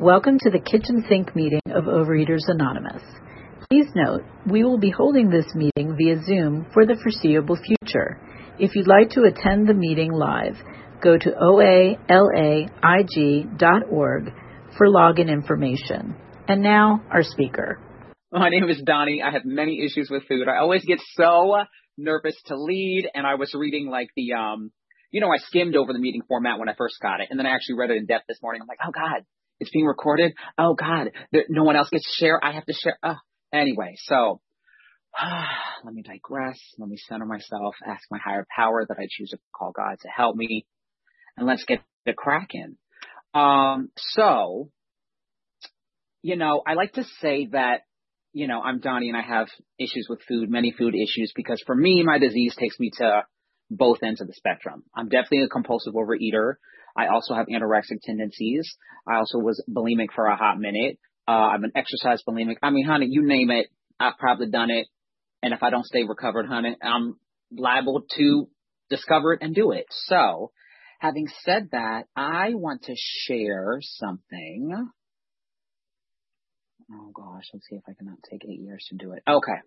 Welcome to the kitchen sink meeting of Overeaters Anonymous. Please note, we will be holding this meeting via Zoom for the foreseeable future. If you'd like to attend the meeting live, go to oalaig.org for login information. And now, our speaker. My name is Donnie. I have many issues with food. I always get so nervous to lead, and I was reading like the, um, you know, I skimmed over the meeting format when I first got it, and then I actually read it in depth this morning. I'm like, oh God, it's being recorded. Oh God, there, no one else gets to share. I have to share. Uh, anyway, so let me digress. Let me center myself. Ask my higher power that I choose to call God to help me, and let's get the crack in. Um, so, you know, I like to say that you know, I'm Donnie and I have issues with food, many food issues, because for me, my disease takes me to both ends of the spectrum. I'm definitely a compulsive overeater. I also have anorexic tendencies. I also was bulimic for a hot minute. Uh, I'm an exercise bulimic. I mean, honey, you name it, I've probably done it. And if I don't stay recovered, honey, I'm liable to discover it and do it. So, having said that, I want to share something. Oh gosh, let's see if I cannot take eight years to do it. Okay.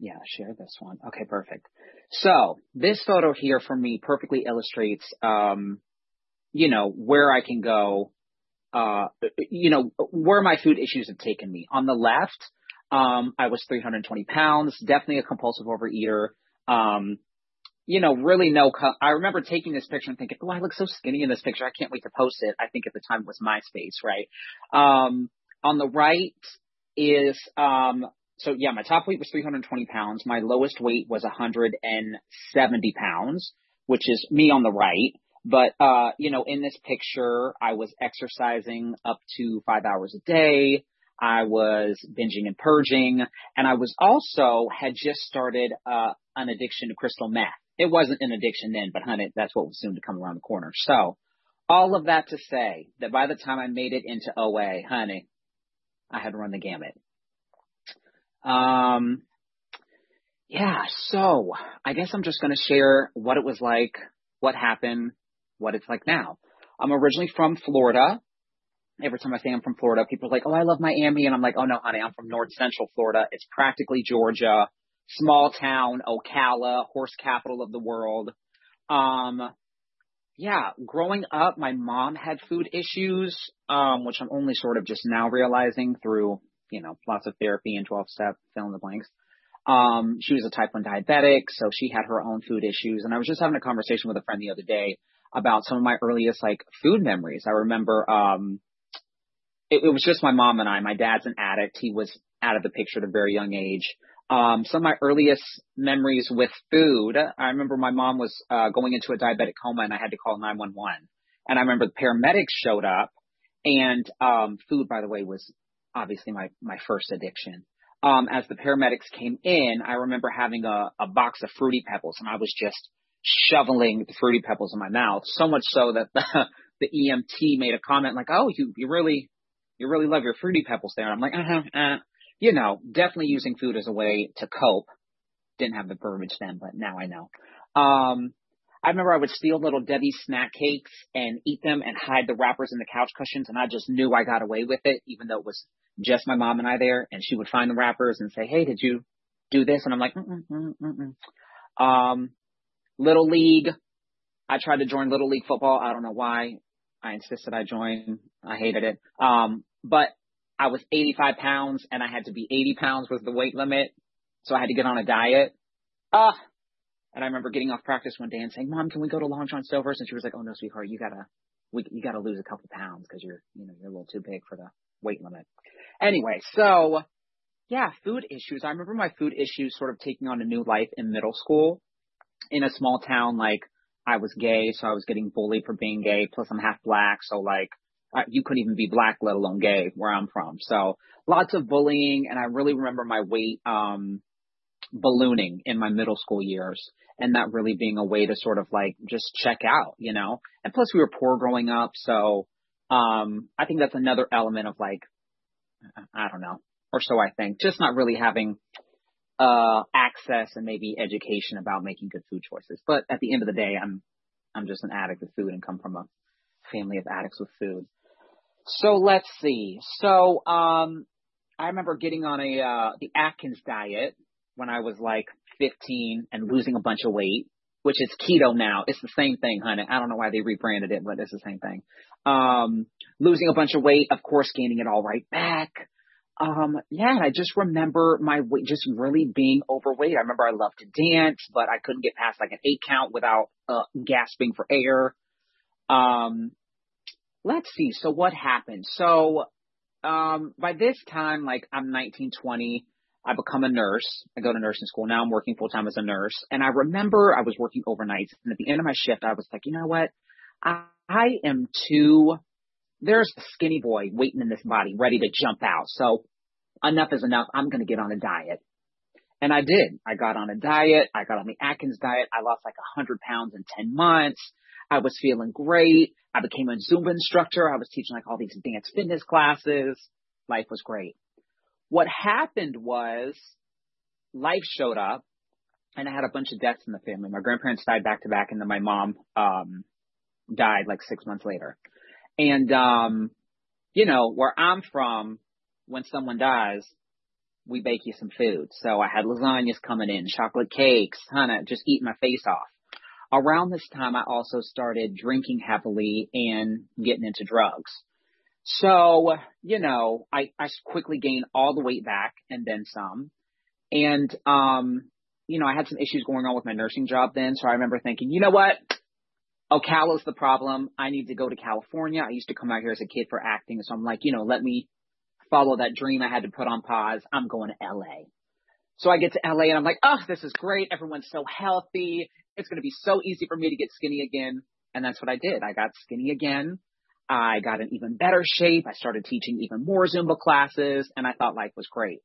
Yeah, share this one. Okay, perfect. So this photo here for me perfectly illustrates, um, you know, where I can go, uh, you know, where my food issues have taken me. On the left, um, I was 320 pounds, definitely a compulsive overeater. Um, you know, really no, co- I remember taking this picture and thinking, oh, I look so skinny in this picture. I can't wait to post it. I think at the time it was MySpace, right? Um, on the right is, um, so yeah, my top weight was 320 pounds. My lowest weight was 170 pounds, which is me on the right. But, uh, you know, in this picture, I was exercising up to five hours a day. I was binging and purging, and I was also had just started uh, an addiction to crystal meth. It wasn't an addiction then, but honey, that's what was soon to come around the corner. So, all of that to say that by the time I made it into OA, honey, I had run the gamut. Um, yeah, so I guess I'm just going to share what it was like, what happened, what it's like now. I'm originally from Florida. Every time I say I'm from Florida, people are like, oh, I love Miami. And I'm like, oh, no, honey, I'm from North Central Florida. It's practically Georgia, small town, Ocala, horse capital of the world. Um, yeah, growing up, my mom had food issues, um, which I'm only sort of just now realizing through you know, lots of therapy and 12 step fill in the blanks. Um, she was a type 1 diabetic, so she had her own food issues. And I was just having a conversation with a friend the other day about some of my earliest like food memories. I remember, um, it, it was just my mom and I. My dad's an addict. He was out of the picture at a very young age. Um, some of my earliest memories with food, I remember my mom was uh, going into a diabetic coma and I had to call 911. And I remember the paramedics showed up and um, food, by the way, was obviously my, my first addiction. Um, as the paramedics came in, I remember having a, a box of Fruity Pebbles and I was just shoveling the Fruity Pebbles in my mouth, so much so that the, the EMT made a comment like, oh, you, you really, you really love your Fruity Pebbles there. And I'm like, uh-huh, uh, you know, definitely using food as a way to cope. Didn't have the verbiage then, but now I know. Um, I remember I would steal little Debbie snack cakes and eat them and hide the wrappers in the couch cushions, and I just knew I got away with it, even though it was just my mom and I there. And she would find the wrappers and say, "Hey, did you do this?" And I'm like, mm mm mm mm. Um, Little League. I tried to join Little League football. I don't know why. I insisted I join. I hated it. Um, but I was 85 pounds and I had to be 80 pounds was the weight limit. So I had to get on a diet. Ah, uh, and I remember getting off practice one day and saying, "Mom, can we go to Long John Silver's?" And she was like, "Oh no, sweetheart, you gotta, we, you gotta lose a couple pounds because you're, you know, you're a little too big for the weight limit." Anyway, so yeah, food issues. I remember my food issues sort of taking on a new life in middle school. In a small town, like I was gay, so I was getting bullied for being gay. Plus, I'm half black, so like you couldn't even be black, let alone gay, where I'm from. So lots of bullying, and I really remember my weight. Um, ballooning in my middle school years and that really being a way to sort of like just check out, you know? And plus we were poor growing up. So, um, I think that's another element of like, I don't know, or so I think, just not really having, uh, access and maybe education about making good food choices. But at the end of the day, I'm, I'm just an addict with food and come from a family of addicts with food. So let's see. So um, I remember getting on a uh, the Atkins diet when I was like 15 and losing a bunch of weight, which is keto now. It's the same thing, honey. I don't know why they rebranded it, but it's the same thing. Um, losing a bunch of weight, of course, gaining it all right back. Um, yeah, I just remember my weight just really being overweight. I remember I loved to dance, but I couldn't get past like an eight count without uh, gasping for air. Um, let's see. So what happened? So, um, by this time, like I'm 19, 20, I become a nurse. I go to nursing school. Now I'm working full time as a nurse. And I remember I was working overnight. And at the end of my shift, I was like, you know what? I, I am too, there's a skinny boy waiting in this body ready to jump out. So enough is enough. I'm going to get on a diet. And I did. I got on a diet. I got on the Atkins diet. I lost like a hundred pounds in 10 months. I was feeling great. I became a Zumba instructor. I was teaching like all these dance fitness classes. Life was great. What happened was life showed up and I had a bunch of deaths in the family. My grandparents died back to back and then my mom, um, died like six months later. And, um, you know, where I'm from, when someone dies, we bake you some food. So I had lasagnas coming in, chocolate cakes, of just eating my face off. Around this time, I also started drinking heavily and getting into drugs. So, you know, I, I quickly gained all the weight back and then some. And, um, you know, I had some issues going on with my nursing job then. So I remember thinking, you know what? Ocala's the problem. I need to go to California. I used to come out here as a kid for acting. So I'm like, you know, let me follow that dream I had to put on pause. I'm going to LA. So I get to LA and I'm like, oh, this is great. Everyone's so healthy. It's going to be so easy for me to get skinny again. And that's what I did. I got skinny again. I got in even better shape. I started teaching even more Zumba classes and I thought life was great.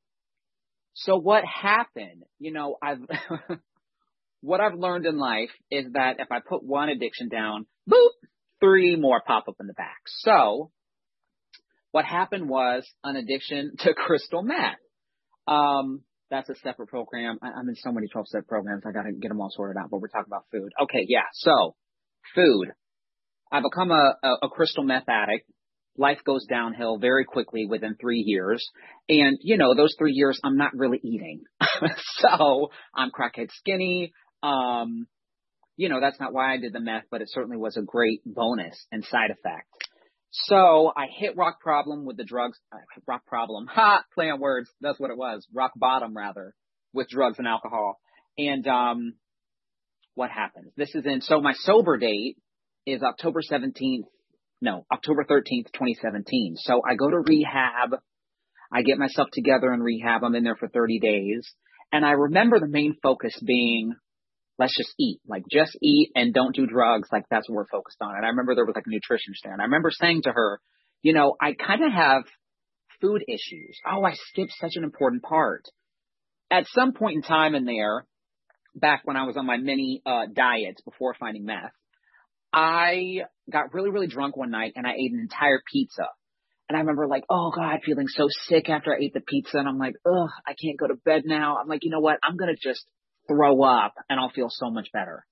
So what happened? You know, I've, what I've learned in life is that if I put one addiction down, boop, three more pop up in the back. So what happened was an addiction to crystal meth. Um, that's a separate program. I, I'm in so many 12 step programs. I gotta get them all sorted out, but we're talking about food. Okay. Yeah. So food. I become a, a, a crystal meth addict. Life goes downhill very quickly within three years. And, you know, those three years, I'm not really eating. so I'm crackhead skinny. Um, you know, that's not why I did the meth, but it certainly was a great bonus and side effect. So I hit rock problem with the drugs, uh, rock problem, ha, play on words. That's what it was. Rock bottom rather with drugs and alcohol. And, um, what happens? This is in, so my sober date is October 17th, no, October 13th, 2017. So I go to rehab. I get myself together in rehab. I'm in there for 30 days. And I remember the main focus being, let's just eat, like just eat and don't do drugs. Like that's what we're focused on. And I remember there was like a nutritionist there and I remember saying to her, you know, I kind of have food issues. Oh, I skipped such an important part. At some point in time in there, back when I was on my mini uh, diets before finding meth, I got really, really drunk one night and I ate an entire pizza. And I remember like, oh God, feeling so sick after I ate the pizza. And I'm like, ugh, I can't go to bed now. I'm like, you know what? I'm going to just throw up and I'll feel so much better.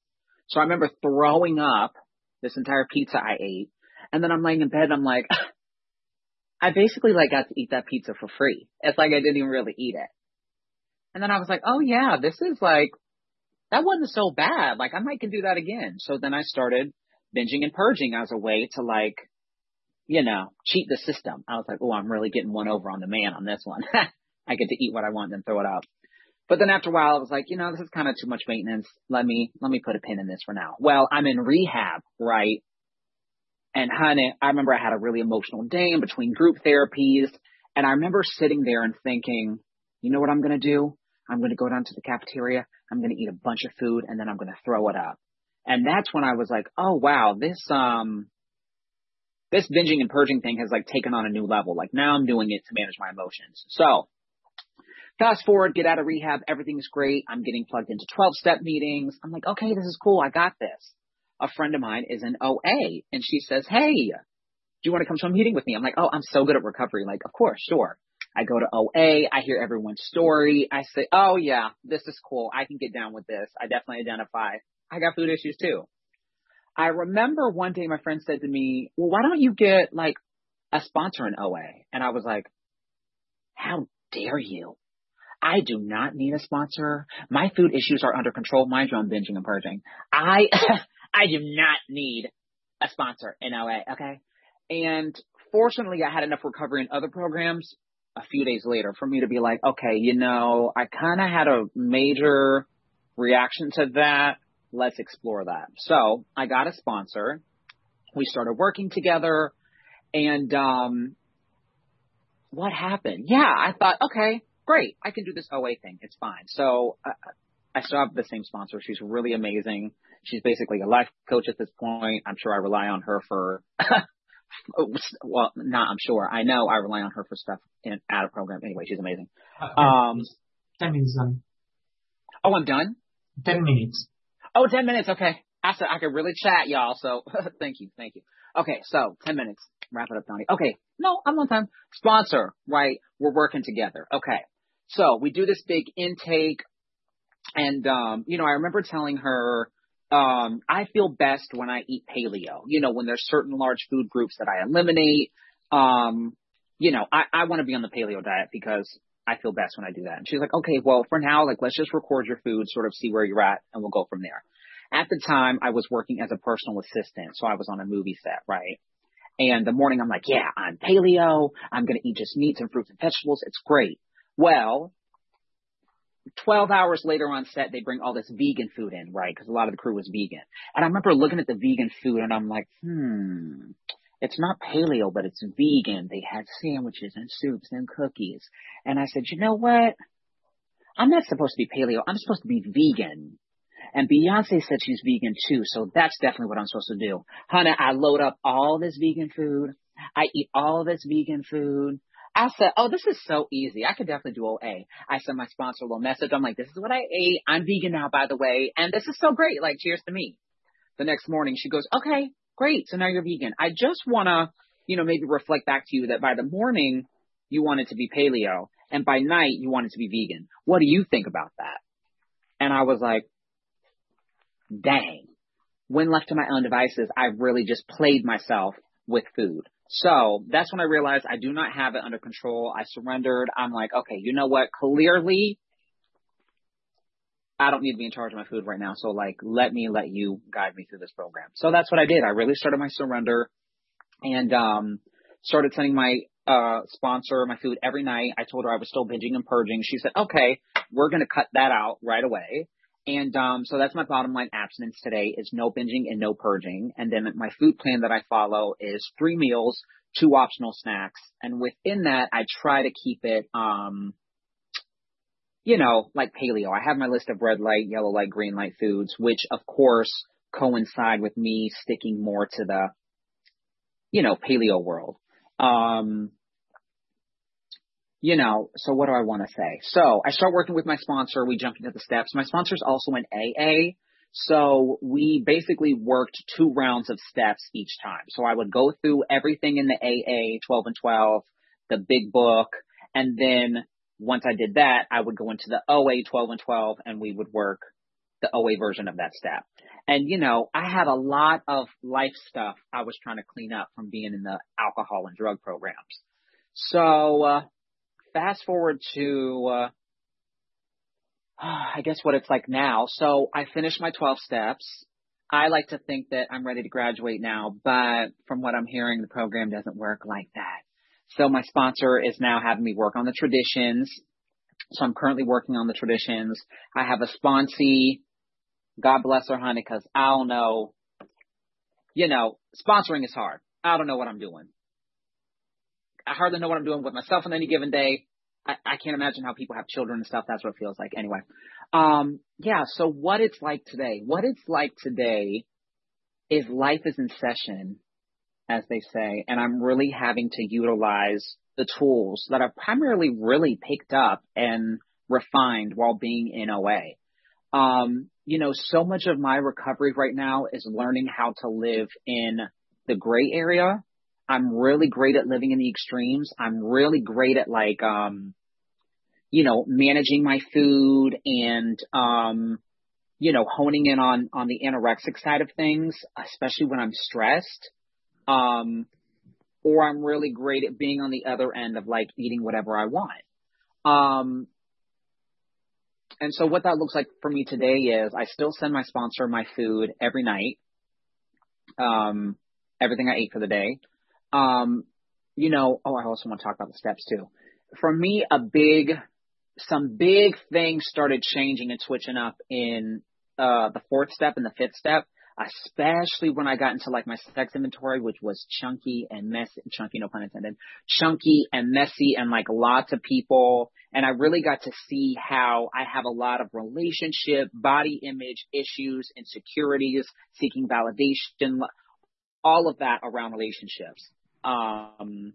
So I remember throwing up this entire pizza I ate. And then I'm laying in bed and I'm like, I basically like got to eat that pizza for free. It's like I didn't even really eat it. And then I was like, oh yeah, this is like, that wasn't so bad. Like I might can do that again. So then I started binging and purging as a way to like, you know, cheat the system. I was like, oh, I'm really getting one over on the man on this one. I get to eat what I want and then throw it out. But then after a while, I was like, you know, this is kind of too much maintenance. Let me, let me put a pin in this for now. Well, I'm in rehab, right? And honey, I remember I had a really emotional day in between group therapies. And I remember sitting there and thinking, you know what I'm going to do? I'm going to go down to the cafeteria. I'm going to eat a bunch of food and then I'm going to throw it up. And that's when I was like, oh wow, this, um, this binging and purging thing has like taken on a new level. Like now I'm doing it to manage my emotions. So fast forward, get out of rehab. Everything's great. I'm getting plugged into 12 step meetings. I'm like, okay, this is cool. I got this. A friend of mine is in OA and she says, Hey, do you want to come to a meeting with me? I'm like, Oh, I'm so good at recovery. Like, of course, sure. I go to OA. I hear everyone's story. I say, Oh yeah, this is cool. I can get down with this. I definitely identify I got food issues too. I remember one day my friend said to me, well, why don't you get like a sponsor in OA. And I was like, how dare you? I do not need a sponsor. My food issues are under control. Mind you, I'm binging and purging. I, I do not need a sponsor in OA. Okay. And fortunately, I had enough recovery in other programs a few days later for me to be like, okay, you know, I kind of had a major reaction to that. Let's explore that. So I got a sponsor. We started working together and, um, what happened? Yeah, I thought, okay, great. I can do this OA thing. It's fine. So uh, I still have the same sponsor. She's really amazing. She's basically a life coach at this point. I'm sure I rely on her for well, not I'm sure. I know I rely on her for stuff in out of program. Anyway, she's amazing. Uh, um, ten minutes done. Oh, I'm done. Ten minutes. Oh, ten minutes. Okay. I said I could really chat, y'all. So thank you, thank you. Okay, so ten minutes. Wrap it up, Donnie. Okay, no, I'm on time. Sponsor, right? We're working together. Okay, so we do this big intake, and um, you know, I remember telling her um, I feel best when I eat paleo. You know, when there's certain large food groups that I eliminate. Um, you know, I, I want to be on the paleo diet because I feel best when I do that. And she's like, okay, well, for now, like, let's just record your food, sort of see where you're at, and we'll go from there. At the time, I was working as a personal assistant, so I was on a movie set, right? And the morning, I'm like, yeah, I'm paleo. I'm going to eat just meats and fruits and vegetables. It's great. Well, 12 hours later on set, they bring all this vegan food in, right? Because a lot of the crew was vegan. And I remember looking at the vegan food and I'm like, hmm, it's not paleo, but it's vegan. They had sandwiches and soups and cookies. And I said, you know what? I'm not supposed to be paleo. I'm supposed to be vegan. And Beyonce said she's vegan too, so that's definitely what I'm supposed to do. Honey, I load up all this vegan food. I eat all this vegan food. I said, oh, this is so easy. I could definitely do OA. I sent my sponsor a little message. I'm like, this is what I ate. I'm vegan now, by the way. And this is so great. Like, cheers to me. The next morning she goes, okay, great. So now you're vegan. I just want to, you know, maybe reflect back to you that by the morning you wanted to be paleo and by night you wanted to be vegan. What do you think about that? And I was like, dang. When left to my own devices, I really just played myself with food. So that's when I realized I do not have it under control. I surrendered. I'm like, okay, you know what? Clearly, I don't need to be in charge of my food right now. So like, let me let you guide me through this program. So that's what I did. I really started my surrender and, um, started sending my, uh, sponsor my food every night. I told her I was still binging and purging. She said, okay, we're going to cut that out right away. And um, so that's my bottom line abstinence today is no binging and no purging. And then my food plan that I follow is three meals, two optional snacks. And within that, I try to keep it, um, you know, like paleo. I have my list of red light, yellow light, green light foods, which of course coincide with me sticking more to the, you know, paleo world. Um, you know, so what do I want to say? So I start working with my sponsor. We jump into the steps. My sponsor is also an AA. So we basically worked two rounds of steps each time. So I would go through everything in the AA 12 and 12, the big book, and then once I did that, I would go into the OA 12 and 12 and we would work the OA version of that step. And you know, I had a lot of life stuff I was trying to clean up from being in the alcohol and drug programs. So, uh, fast forward to, uh, I guess what it's like now. So I finished my 12 steps. I like to think that I'm ready to graduate now, but from what I'm hearing, the program doesn't work like that. So my sponsor is now having me work on the traditions. So I'm currently working on the traditions. I have a sponsee. God bless her, honey, because I don't know. You know, sponsoring is hard. I don't know what I'm doing. I hardly know what I'm doing with myself on any given day. I, I can't imagine how people have children and stuff. That's what it feels like. Anyway, um, yeah. So what it's like today, what it's like today is life is in session, as they say, and I'm really having to utilize the tools that I've primarily really picked up and refined while being in OA. Um, you know, so much of my recovery right now is learning how to live in the gray area I'm really great at living in the extremes. I'm really great at like, um, you know, managing my food and, um, you know, honing in on, on the anorexic side of things, especially when I'm stressed. Um, or I'm really great at being on the other end of like eating whatever I want. Um, and so what that looks like for me today is I still send my sponsor my food every night. Um, everything I ate for the day. Um, you know, oh, I also want to talk about the steps too. For me, a big, some big things started changing and switching up in, uh, the fourth step and the fifth step especially when I got into like my sex inventory, which was chunky and messy, chunky, no pun intended, chunky and messy and like lots of people. And I really got to see how I have a lot of relationship, body image issues, insecurities, seeking validation, all of that around relationships, um,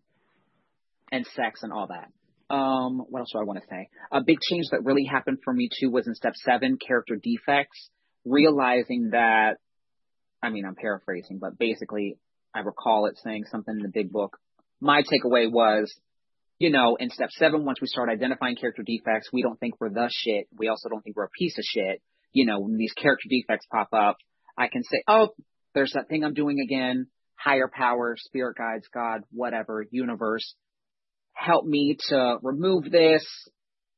and sex and all that. Um, what else do I want to say? A big change that really happened for me too was in step seven, character defects, realizing that I mean, I'm paraphrasing, but basically, I recall it saying something in the big book. My takeaway was, you know, in step seven, once we start identifying character defects, we don't think we're the shit. We also don't think we're a piece of shit. You know, when these character defects pop up, I can say, oh, there's that thing I'm doing again. Higher power, spirit guides, God, whatever, universe. Help me to remove this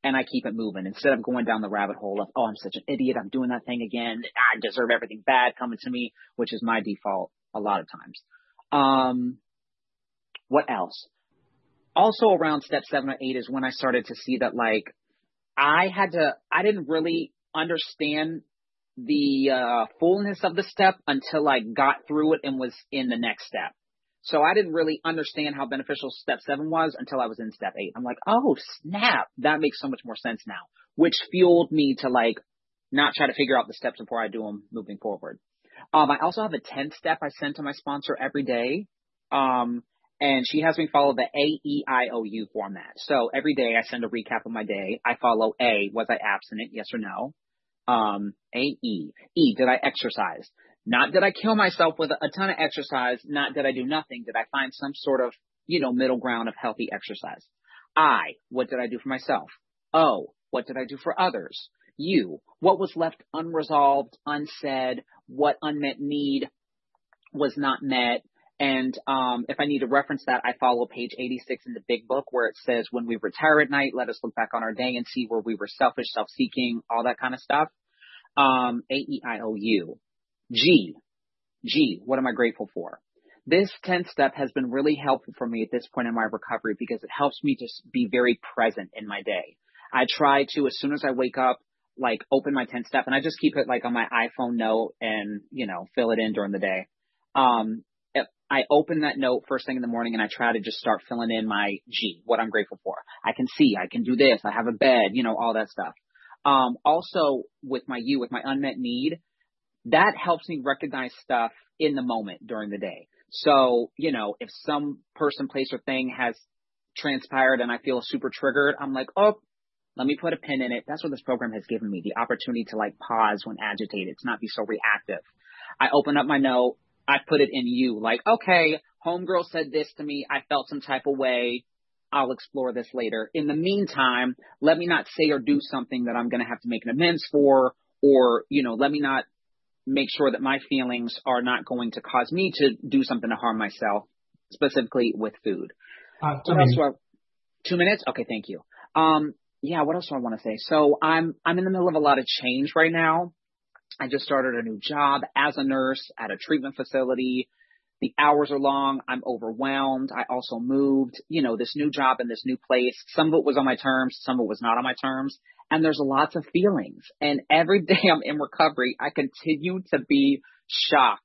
and I keep it moving instead of going down the rabbit hole of, oh, I'm such an idiot. I'm doing that thing again. I deserve everything bad coming to me, which is my default a lot of times. Um, what else? Also around step seven or eight is when I started to see that like I had to, I didn't really understand the uh, fullness of the step until I got through it and was in the next step. So I didn't really understand how beneficial step seven was until I was in step eight. I'm like, oh snap, that makes so much more sense now, which fueled me to like not try to figure out the steps before I do them moving forward. Um, I also have a 10 step I send to my sponsor every day. Um, and she has me follow the A, E, I, O, U format. So every day I send a recap of my day. I follow A, was I abstinent? Yes or no? Um, A, E. E, did I exercise? Not did I kill myself with a ton of exercise. Not did I do nothing. Did I find some sort of, you know, middle ground of healthy exercise? I, what did I do for myself? O, what did I do for others? You, what was left unresolved, unsaid? What unmet need was not met? And um, if I need to reference that, I follow page 86 in the big book where it says, when we retire at night, let us look back on our day and see where we were selfish, self-seeking, all that kind of stuff. Um, A-E-I-O-U. G. G. What am I grateful for? This 10th step has been really helpful for me at this point in my recovery because it helps me to be very present in my day. I try to, as soon as I wake up, like open my 10th step and I just keep it like on my iPhone note and, you know, fill it in during the day. Um, I open that note first thing in the morning and I try to just start filling in my G, what I'm grateful for. I can see, I can do this, I have a bed, you know, all that stuff. Um, also with my U, with my unmet need, that helps me recognize stuff in the moment during the day. So, you know, if some person, place, or thing has transpired and I feel super triggered, I'm like, oh, let me put a pin in it. That's what this program has given me, the opportunity to like pause when agitated, to not be so reactive. I open up my note, I put it in you, like, okay, homegirl said this to me, I felt some type of way. I'll explore this later. In the meantime, let me not say or do something that I'm going to have to make an amends for, or, you know, let me not make sure that my feelings are not going to cause me to do something to harm myself, specifically with food. Uh, two, minutes. I, two minutes? Okay, thank you. Um, yeah, what else do I want to say? So I'm I'm in the middle of a lot of change right now. I just started a new job as a nurse at a treatment facility. The hours are long. I'm overwhelmed. I also moved, you know, this new job in this new place. Some of it was on my terms, some of it was not on my terms and there's lots of feelings. And every day I'm in recovery, I continue to be shocked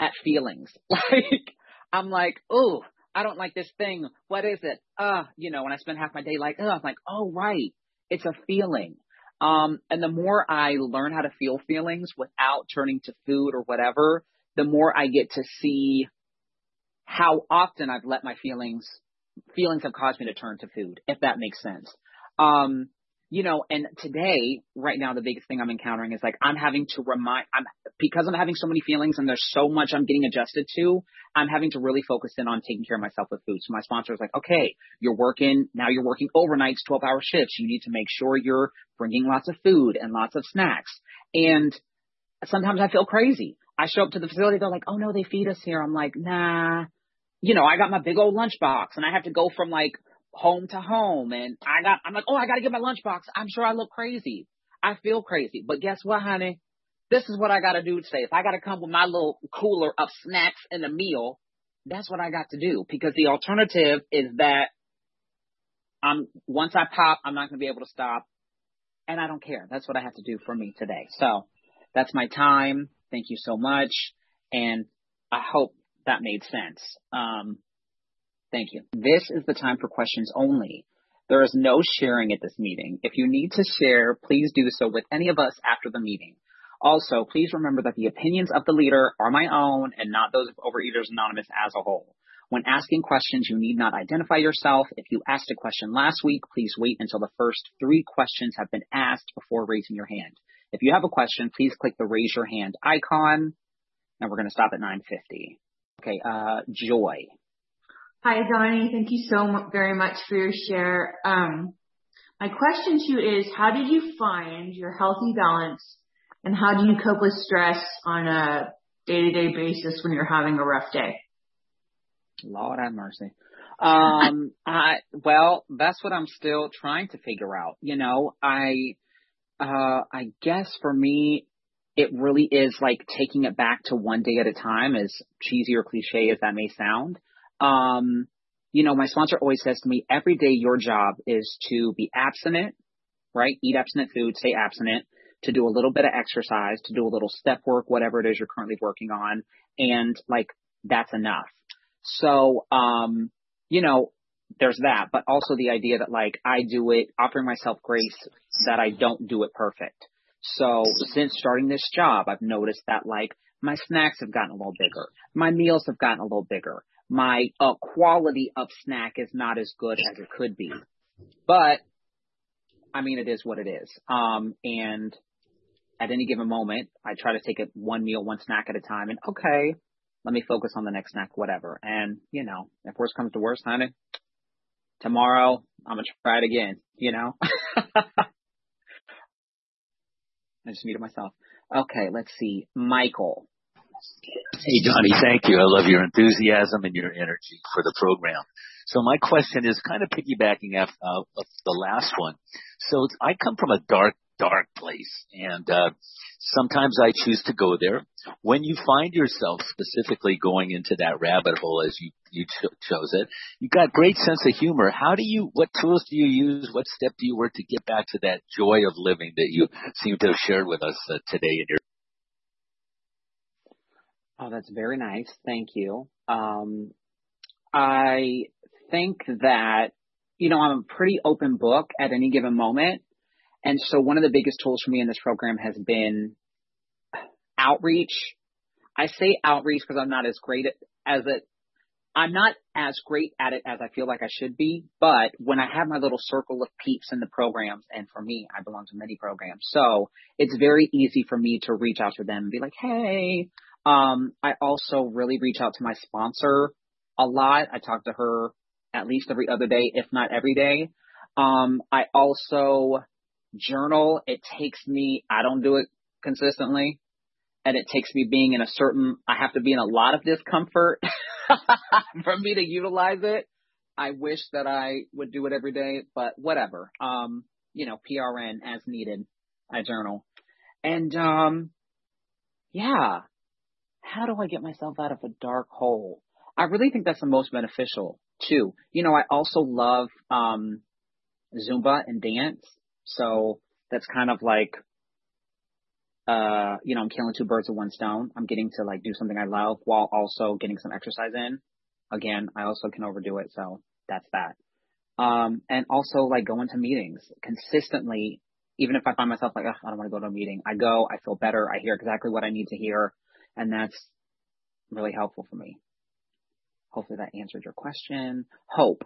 at feelings. Like, I'm like, oh, I don't like this thing. What is it? Uh, you know, when I spend half my day like, oh, I'm like, oh, right. It's a feeling. Um, and the more I learn how to feel feelings without turning to food or whatever, the more I get to see how often I've let my feelings, feelings have caused me to turn to food, if that makes sense. Um, you know, and today, right now, the biggest thing I'm encountering is like I'm having to remind, I'm because I'm having so many feelings and there's so much I'm getting adjusted to. I'm having to really focus in on taking care of myself with food. So my sponsor is like, okay, you're working now. You're working overnights, 12 hour shifts. You need to make sure you're bringing lots of food and lots of snacks. And sometimes I feel crazy. I show up to the facility. They're like, oh no, they feed us here. I'm like, nah. you know, I got my big old lunchbox and I have to go from like home to home and I got, I'm like, oh, I got to get my lunchbox. I'm sure I look crazy. I feel crazy, but guess what, honey? This is what I got to do today. If I got to come with my little cooler of snacks and a meal, that's what I got to do because the alternative is that I'm, once I pop, I'm not to be able to stop and I don't care. That's what I have to do for me today. So that's my time. Thank you so much. And I hope that made sense. Um, thank you. This is the time for questions only. There is no sharing at this meeting. If you need to share, please do so with any of us after the meeting. Also, please remember that the opinions of the leader are my own and not those of Overeaters Anonymous as a whole. When asking questions, you need not identify yourself. If you asked a question last week, please wait until the first three questions have been asked before raising your hand. If you have a question, please click the raise your hand icon, and we're going to stop at 950. Okay, uh, Joy. Hi, Donnie. Thank you so very much for your share. Um, my question to you is, how did you find your healthy balance, and how do you cope with stress on a day-to-day basis when you're having a rough day? Lord have mercy. Um, I well, that's what I'm still trying to figure out. You know, I, uh, I guess for me, it really is like taking it back to one day at a time, as cheesy or cliche as that may sound. Um, you know, my sponsor always says to me, every day your job is to be abstinent, right? Eat abstinent food, stay abstinent, to do a little bit of exercise, to do a little step work, whatever it is you're currently working on. And like, that's enough. So, um, you know, there's that, but also the idea that like I do it, offering myself grace that I don't do it perfect. So since starting this job, I've noticed that like my snacks have gotten a little bigger. My meals have gotten a little bigger. My uh, quality of snack is not as good as it could be. But I mean, it is what it is. Um, and at any given moment, I try to take it one meal, one snack at a time and okay, let me focus on the next snack, whatever. And, you know, if worst comes to worst, honey, tomorrow I'm to try it again, you know? I just muted myself. Okay, let's see. Michael. Hey, Donnie, thank you. I love your enthusiasm and your energy for the program. So my question is kind of piggybacking off uh, the last one. So I come from a dark, dark place, and uh, sometimes I choose to go there. When you find yourself specifically going into that rabbit hole as you you ch- chose it, you've got great sense of humor. How do you? What tools do you use? What step do you work to get back to that joy of living that you seem to have shared with us uh, today in your? Oh, that's very nice. Thank you. Um, I think that you know I'm a pretty open book at any given moment. And so one of the biggest tools for me in this program has been outreach. I say outreach because I'm not as great at, as it, I'm not as great at it as I feel like I should be, but when I have my little circle of peeps in the programs, and for me, I belong to many programs, so it's very easy for me to reach out to them and be like, hey, um, I also really reach out to my sponsor a lot. I talk to her at least every other day, if not every day. Um, I also journal. It takes me, I don't do it consistently and it takes me being in a certain, I have to be in a lot of discomfort for me to utilize it. I wish that I would do it every day, but whatever. Um, you know, PRN as needed. I journal. And, um, yeah. How do I get myself out of a dark hole? I really think that's the most beneficial too. You know, I also love, um, Zumba and dance. So that's kind of like, uh, you know, I'm killing two birds with one stone. I'm getting to like do something I love while also getting some exercise in. Again, I also can overdo it. So that's that. Um, and also like going to meetings consistently, even if I find myself like, I don't want to go to a meeting, I go, I feel better. I hear exactly what I need to hear. And that's really helpful for me. Hopefully that answered your question. Hope.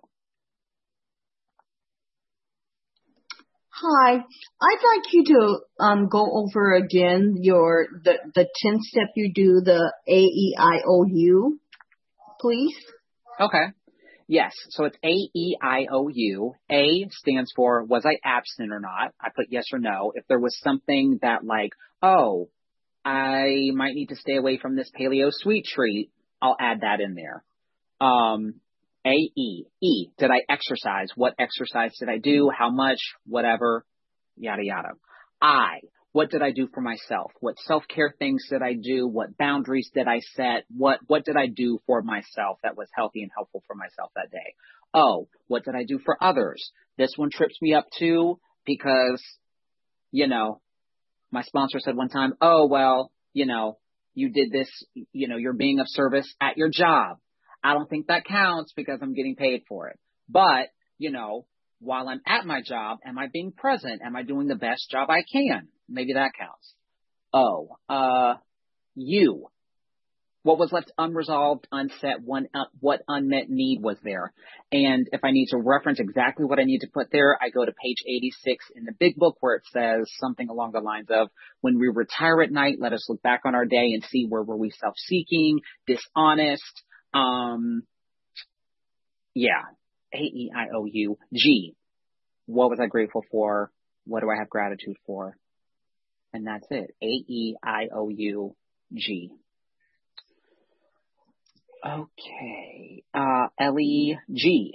Hi. I'd like you to um, go over again your the the 10 step you do, the A E I O U, please. Okay. Yes. So it's A E I O U. A stands for was I absent or not? I put yes or no. If there was something that like, oh, I might need to stay away from this paleo sweet treat, I'll add that in there. Um, A E E. Did I exercise? What exercise did I do? How much? Whatever. Yada yada. I. What did I do for myself? What self-care things did I do? What boundaries did I set? What, what did I do for myself that was healthy and helpful for myself that day? Oh, what did I do for others? This one trips me up too because, you know, my sponsor said one time, oh, well, you know, you did this, you know, you're being of service at your job. I don't think that counts because I'm getting paid for it. But, you know, while I'm at my job, am I being present? Am I doing the best job I can? Maybe that counts. Oh, uh, you. What was left unresolved, unset, one, uh, what unmet need was there? And if I need to reference exactly what I need to put there, I go to page 86 in the big book where it says something along the lines of, when we retire at night, let us look back on our day and see where were we self-seeking, dishonest, um, yeah, A-E-I-O-U, G. What was I grateful for? What do I have gratitude for? And that's it. A-E-I-O-U-G. Okay. Uh, Ellie G.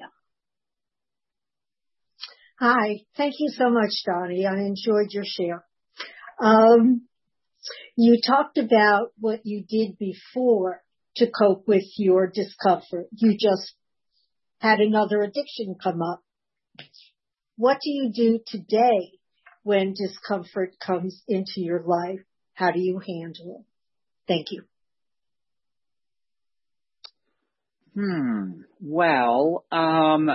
Hi. Thank you so much, Donnie. I enjoyed your share. Um, you talked about what you did before to cope with your discomfort. You just had another addiction come up. What do you do today when discomfort comes into your life? How do you handle it? Thank you. Hmm. Well, um,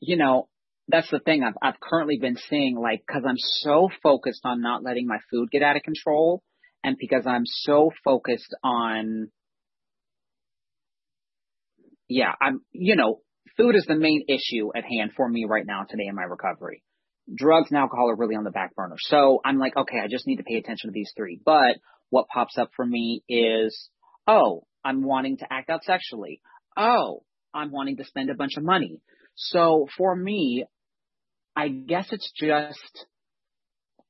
you know, that's the thing. I've I've currently been seeing like because I'm so focused on not letting my food get out of control, and because I'm so focused on, yeah, I'm you know, food is the main issue at hand for me right now today in my recovery. Drugs and alcohol are really on the back burner. So I'm like, okay, I just need to pay attention to these three. But what pops up for me is, oh, I'm wanting to act out sexually oh, I'm wanting to spend a bunch of money. So for me, I guess it's just,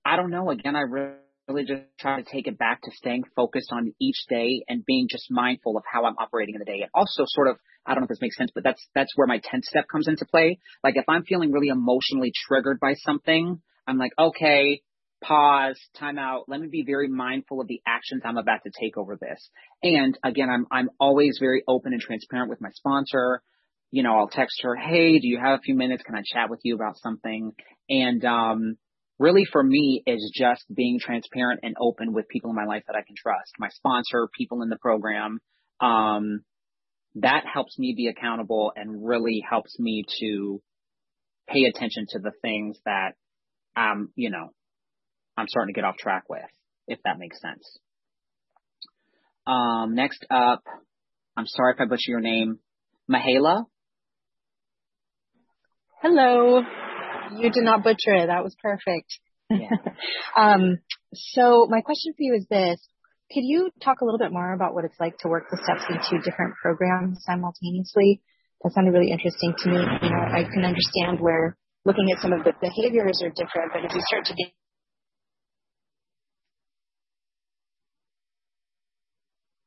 I don't know. Again, I really just try to take it back to staying focused on each day and being just mindful of how I'm operating in the day. And also sort of, I don't know if this makes sense, but that's, that's where my 10th step comes into play. Like if I'm feeling really emotionally triggered by something, I'm like, okay, pause, time out. Let me be very mindful of the actions I'm about to take over this. And again, I'm, I'm always very open and transparent with my sponsor. You know, I'll text her, Hey, do you have a few minutes? Can I chat with you about something? And, um, really for me is just being transparent and open with people in my life that I can trust. My sponsor, people in the program. Um, that helps me be accountable and really helps me to pay attention to the things that, um, you know, I'm starting to get off track with, if that makes sense. Um, next up, I'm sorry if I butcher your name, Mahala. Hello. You did not butcher it. That was perfect. Yeah. um, so my question for you is this. Could you talk a little bit more about what it's like to work the steps in two different programs simultaneously? That sounded really interesting to me. You know, I can understand where looking at some of the behaviors are different, but if you start to get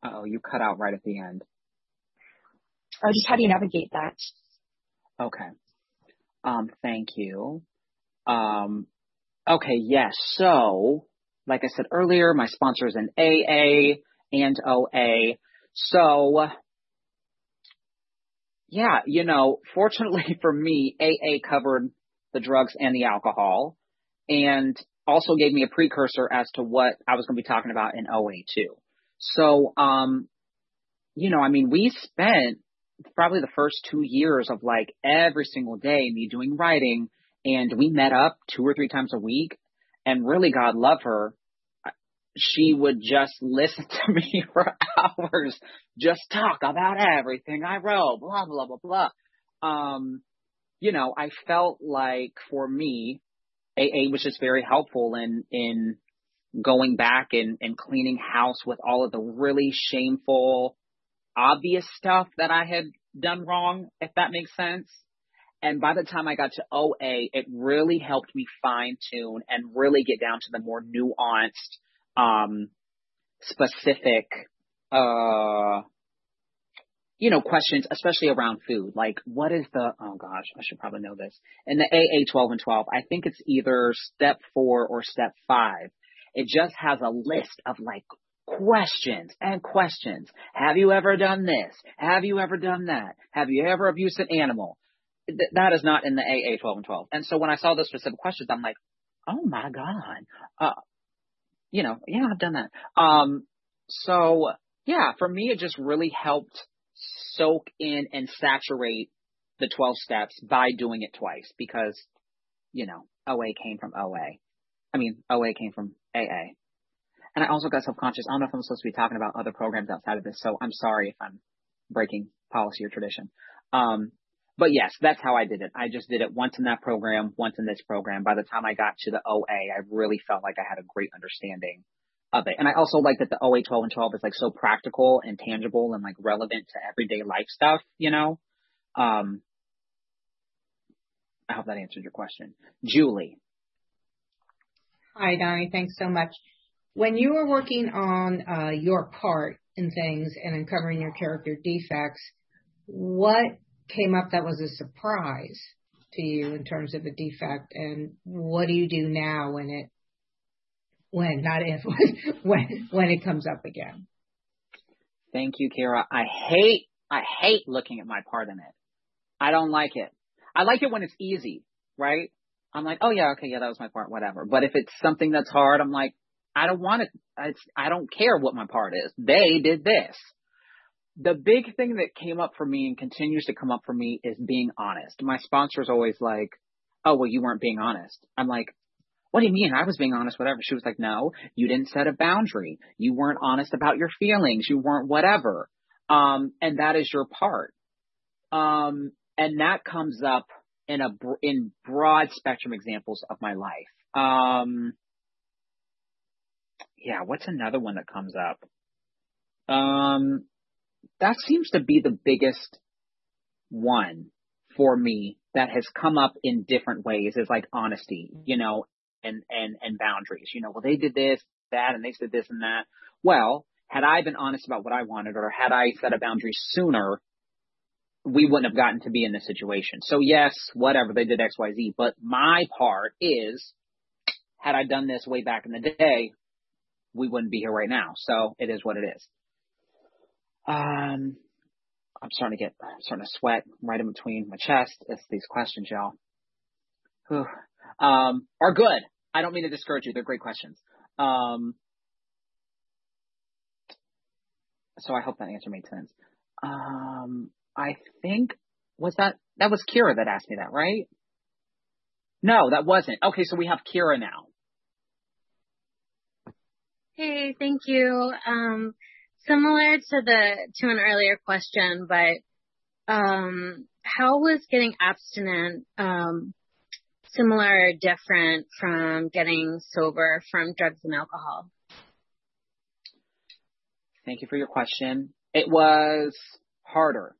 oh, you cut out right at the end. Oh, just how do you navigate that? Okay. Um, thank you. Um, okay, yes. So, like I said earlier, my sponsor is an AA and OA. So, yeah, you know, fortunately for me, AA covered the drugs and the alcohol and also gave me a precursor as to what I was going to be talking about in OA too. So, um, you know, I mean, we spent probably the first two years of like every single day me doing writing and we met up two or three times a week and really God love her. She would just listen to me for hours, just talk about everything I wrote, blah, blah, blah, blah. Um, you know, I felt like for me, AA was just very helpful in, in going back and, and cleaning house with all of the really shameful, obvious stuff that I had done wrong, if that makes sense. And by the time I got to OA, it really helped me fine tune and really get down to the more nuanced, um, specific, uh, you know, questions, especially around food. Like, what is the, oh gosh, I should probably know this. In the AA 12 and 12, I think it's either step four or step five. It just has a list of like questions and questions. Have you ever done this? Have you ever done that? Have you ever abused an animal? Th- that is not in the AA 12 and 12. And so when I saw those specific questions, I'm like, oh my God. Uh, you know, yeah, I've done that. Um, so yeah, for me, it just really helped soak in and saturate the 12 steps by doing it twice because, you know, OA came from OA. I mean, OA came from AA. And I also got self-conscious. I don't know if I'm supposed to be talking about other programs outside of this, so I'm sorry if I'm breaking policy or tradition. Um, but yes, that's how I did it. I just did it once in that program, once in this program. By the time I got to the OA, I really felt like I had a great understanding of it. And I also like that the OA 12 and 12 is like so practical and tangible and like relevant to everyday life stuff, you know? Um, I hope that answered your question. Julie. Hi, Donnie. Thanks so much. When you were working on uh, your part in things and uncovering your character defects, what came up that was a surprise to you in terms of a defect, and what do you do now when it, when not if, when when it comes up again? Thank you, Kara. I hate I hate looking at my part in it. I don't like it. I like it when it's easy, right? I'm like, oh yeah, okay, yeah, that was my part, whatever. But if it's something that's hard, I'm like, I don't want it. I don't care what my part is. They did this the big thing that came up for me and continues to come up for me is being honest. My sponsor is always like, oh, well, you weren't being honest. I'm like, what do you mean? I was being honest, whatever. She was like, no, you didn't set a boundary. You weren't honest about your feelings. You weren't whatever. Um, and that is your part. Um, and that comes up in a, in broad spectrum examples of my life. Um, yeah, what's another one that comes up? Um, that seems to be the biggest one for me that has come up in different ways is like honesty, you know, and, and, and boundaries. You know, well, they did this, that, and they said this and that. Well, had I been honest about what I wanted or had I set a boundary sooner, we wouldn't have gotten to be in this situation. So yes, whatever, they did X, Y, Z, but my part is, had I done this way back in the day, we wouldn't be here right now. So it is what it is. Um, I'm starting to get starting to sweat right in between my chest. It's these questions, y'all. Whew. Um, are good. I don't mean to discourage you. They're great questions. Um, so I hope that answer made sense. Um, I think was that that was Kira that asked me that, right? No, that wasn't. Okay, so we have Kira now. Hey, thank you. Um, similar to the to an earlier question, but um, how was getting abstinent um, similar or different from getting sober from drugs and alcohol? Thank you for your question. It was harder.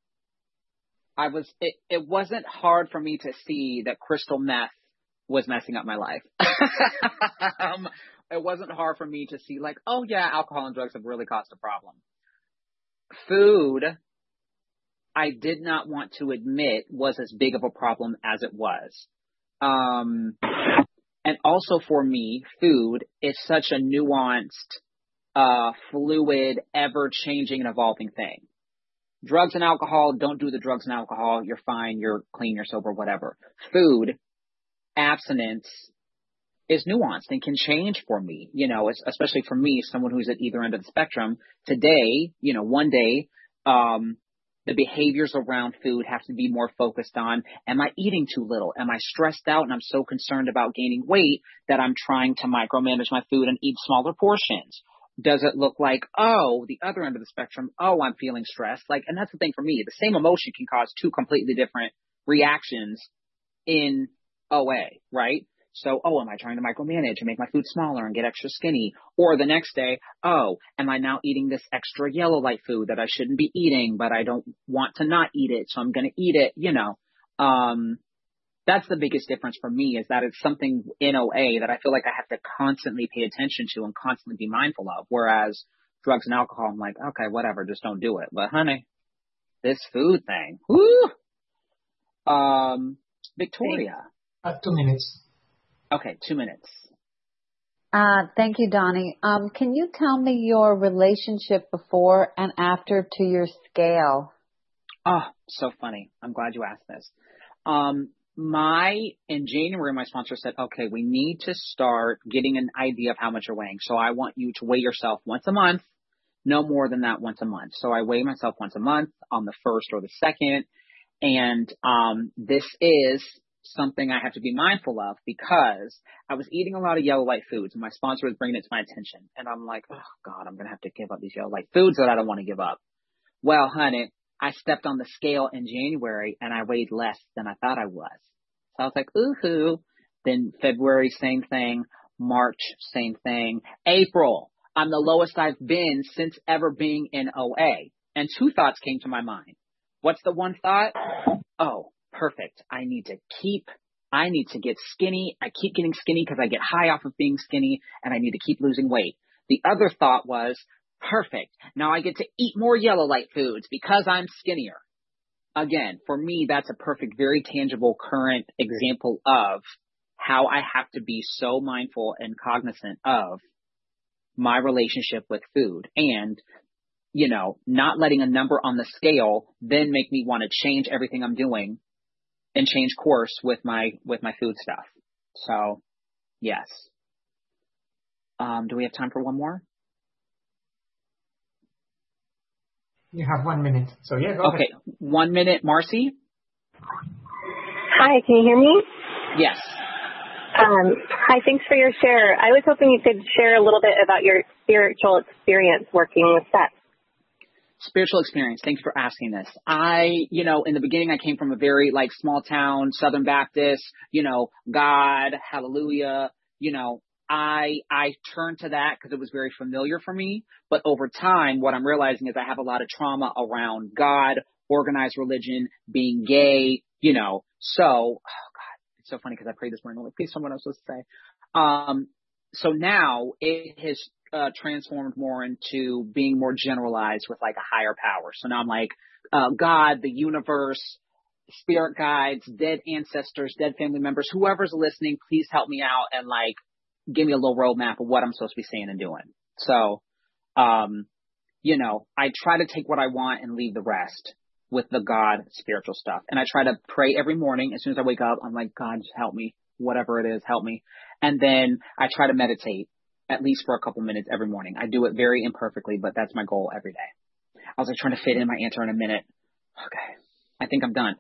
I was it, it wasn't hard for me to see that crystal meth was messing up my life. um, it wasn't hard for me to see like, oh yeah, alcohol and drugs have really caused a problem. Food, I did not want to admit was as big of a problem as it was. Um, and also for me, food is such a nuanced, uh, fluid, ever changing and evolving thing. Drugs and alcohol, don't do the drugs and alcohol. You're fine. You're clean. You're sober, whatever. Food, abstinence, is nuanced and can change for me, you know, especially for me, someone who's at either end of the spectrum. Today, you know, one day, um, the behaviors around food have to be more focused on, am I eating too little? Am I stressed out and I'm so concerned about gaining weight that I'm trying to micromanage my food and eat smaller portions? Does it look like, oh, the other end of the spectrum, oh, I'm feeling stressed? Like, and that's the thing for me. The same emotion can cause two completely different reactions in OA, right? So, oh, am I trying to micromanage and make my food smaller and get extra skinny? Or the next day, oh, am I now eating this extra yellow light food that I shouldn't be eating, but I don't want to not eat it, so I'm going to eat it, you know? Um, that's the biggest difference for me is that it's something in OA that I feel like I have to constantly pay attention to and constantly be mindful of. Whereas drugs and alcohol, I'm like, okay, whatever, just don't do it. But honey, this food thing. Woo! Um, Victoria. Uh, two minutes. Okay, two minutes. Uh, thank you, Donnie. Um, can you tell me your relationship before and after to your scale? Oh, so funny. I'm glad you asked this. Um, my in January, my sponsor said, "Okay, we need to start getting an idea of how much you're weighing. So I want you to weigh yourself once a month, no more than that once a month. So I weigh myself once a month on the first or the second, and um, this is something I have to be mindful of because I was eating a lot of yellow light foods and my sponsor was bringing it to my attention. And I'm like, oh God, I'm to have to give up these yellow light foods that I don't want to give up. Well, honey, I stepped on the scale in January and I weighed less than I thought I was. So I was like, ooh hoo. Then February, same thing. March, same thing. April, I'm the lowest I've been since ever being in OA. And two thoughts came to my mind. What's the one thought? Oh, perfect. I need to keep, I need to get skinny. I keep getting skinny because I get high off of being skinny and I need to keep losing weight. The other thought was, perfect. Now I get to eat more yellow light foods because I'm skinnier. Again, for me, that's a perfect, very tangible current example of how I have to be so mindful and cognizant of my relationship with food and you know, not letting a number on the scale then make me want to change everything I'm doing and change course with my with my food stuff. So, yes. Um, do we have time for one more? You have one minute. So yeah, go okay, ahead. one minute, Marcy. Hi, can you hear me? Yes. Um, hi, thanks for your share. I was hoping you could share a little bit about your spiritual experience working with steps spiritual experience. Thanks for asking this. I, you know, in the beginning, I came from a very like small town, Southern Baptist, you know, God, hallelujah, you know, I, I turned to that because it was very familiar for me. But over time, what I'm realizing is I have a lot of trauma around God, organized religion, being gay, you know, so, oh God, it's so funny because I prayed this morning. I'm like, please, someone else supposed to say. Um, so now it has uh, transformed more into being more generalized with like a higher power. So now I'm like, uh, God, the universe, spirit guides, dead ancestors, dead family members, whoever's listening, please help me out and like give me a little roadmap of what I'm supposed to be saying and doing. So, um, you know, I try to take what I want and leave the rest with the God spiritual stuff. And I try to pray every morning. As soon as I wake up, I'm like, God, help me. Whatever it is, help me. And then I try to meditate at least for a couple minutes every morning. I do it very imperfectly, but that's my goal every day. I was like trying to fit in my answer in a minute. Okay. I think I'm done.